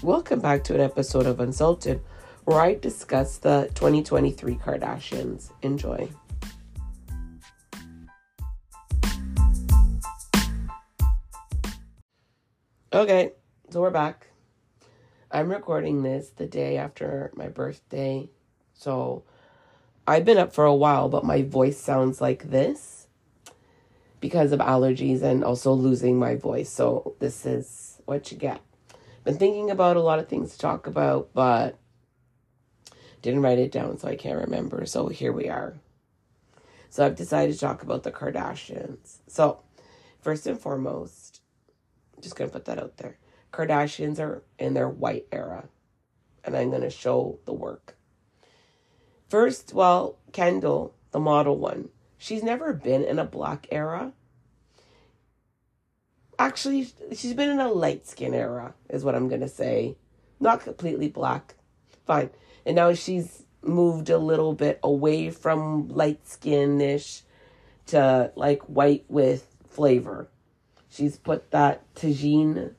Welcome back to an episode of Unsalted, where I discuss the 2023 Kardashians. Enjoy. Okay, so we're back. I'm recording this the day after my birthday. So I've been up for a while, but my voice sounds like this because of allergies and also losing my voice. So this is what you get. Been thinking about a lot of things to talk about, but didn't write it down, so I can't remember. So here we are. So I've decided to talk about the Kardashians. So, first and foremost, just gonna put that out there. Kardashians are in their white era, and I'm gonna show the work. First, well, Kendall, the model one, she's never been in a black era. Actually, she's been in a light skin era, is what I'm gonna say. Not completely black. Fine. And now she's moved a little bit away from light skinish to like white with flavor. She's put that tagine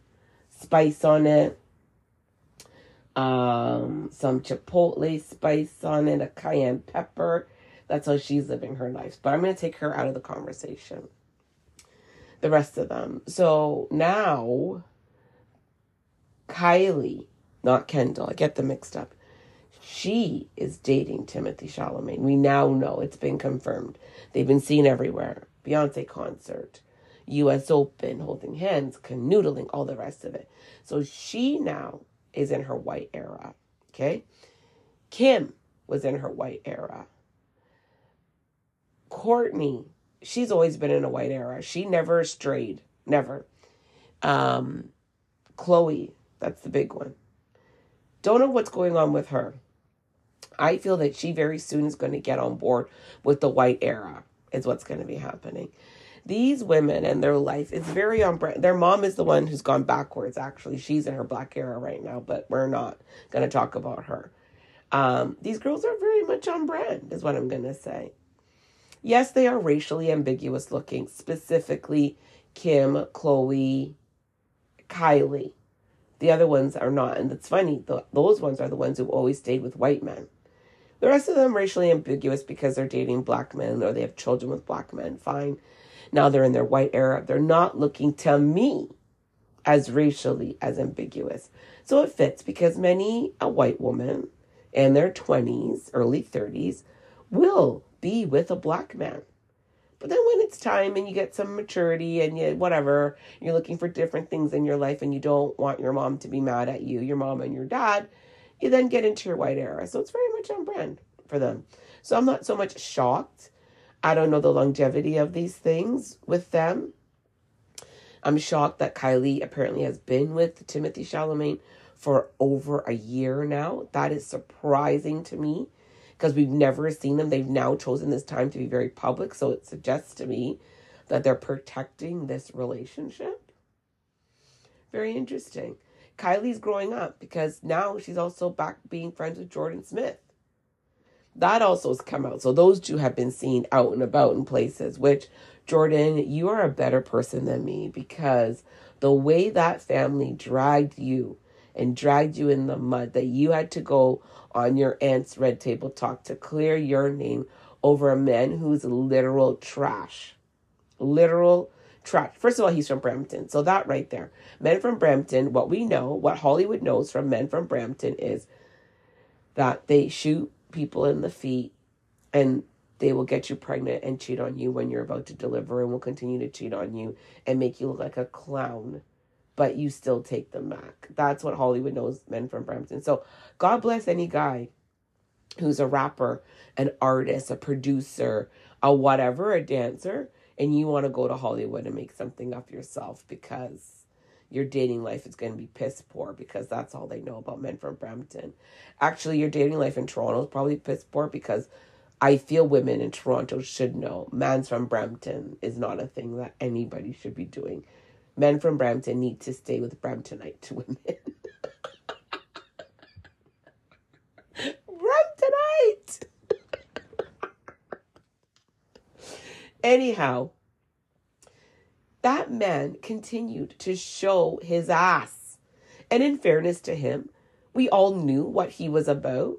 spice on it, um, some chipotle spice on it, a cayenne pepper. That's how she's living her life. But I'm going to take her out of the conversation. The rest of them. So now, Kylie, not Kendall, I get them mixed up. She is dating Timothée Chalamet. We now know it's been confirmed. They've been seen everywhere. Beyonce concert, US Open, holding hands, canoodling, all the rest of it. So she now is in her white era. Okay? Kim was in her white era. Kourtney, she's always been in a white era. She never strayed. Never. Um, Khloe, that's the big one. Don't know what's going on with her. I feel that she very soon is going to get on board with the white era, is what's going to be happening. These women and their life, it's very on brand. Their mom is the one who's gone backwards, actually. She's in her black era right now, but we're not going to talk about her. Um, these girls are very much on brand, is what I'm going to say. Yes, they are racially ambiguous looking, specifically Kim, Khloe, Kylie. The other ones are not. And it's funny, the, those ones are the ones who always stayed with white men. The rest of them racially ambiguous because they're dating black men or they have children with black men. Fine. Now they're in their white era. They're not looking to me as racially as ambiguous. So it fits because many a white woman in their 20s, early 30s will be with a black man. But then when it's time and you get some maturity and you whatever, you're looking for different things in your life and you don't want your mom to be mad at you, your mom and your dad, you then get into your white era. So it's very much on brand for them. So I'm not so much shocked. I don't know the longevity of these things with them. I'm shocked that Kylie apparently has been with Timothée Chalamet for over a year now. That is surprising to me because we've never seen them. They've now chosen this time to be very public. So it suggests to me that they're protecting this relationship. Very interesting. Kylie's growing up because now she's also back being friends with Jordan Smith. That also has come out. So those two have been seen out and about in places, which, Jordan, you are a better person than me because the way that family dragged you and dragged you in the mud, that you had to go on your aunt's red table talk to clear your name over a man who's literal trash. Literal trash. First of all, he's from Brampton. So that right there. Men from Brampton, what we know, what Hollywood knows from men from Brampton is that they shoot people in the feet and they will get you pregnant and cheat on you when you're about to deliver and will continue to cheat on you and make you look like a clown but you still take them back that's what hollywood knows men from brampton so god bless any guy who's a rapper an artist a producer a whatever a dancer and you want to go to hollywood and make something of yourself because your dating life is going to be piss poor because that's all they know about men from Brampton. Actually, your dating life in Toronto is probably piss poor because I feel women in Toronto should know mans from Brampton is not a thing that anybody should be doing. Men from Brampton need to stay with Bramptonite women. Bramptonite! Anyhow, that man continued to show his ass And in fairness to him, we all knew what he was about.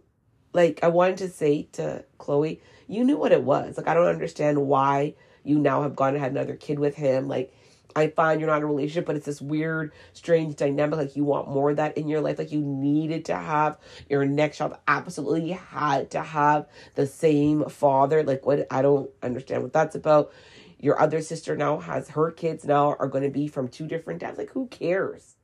Like, I wanted to say to Khloe, you knew what it was. Like, I don't understand why you now have gone and had another kid with him. Like, I find you're not in a relationship, but it's this weird, strange dynamic. Like you want more of that in your life. Like you needed to have your next child absolutely had to have the same father. Like what I don't understand what that's about. Your other sister now has her kids now are going to be from two different dads. Like who cares?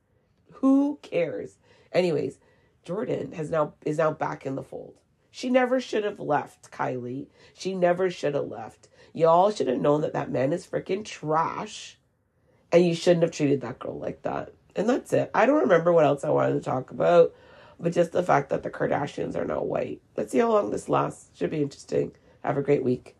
Who cares? Anyways, Jordan has now is now back in the fold. She never should have left Kylie. She never should have left. Y'all should have known that that man is freaking trash and you shouldn't have treated that girl like that. And that's it. I don't remember what else I wanted to talk about, but just the fact that the Kardashians are now white. Let's see how long this lasts. Should be interesting. Have a great week.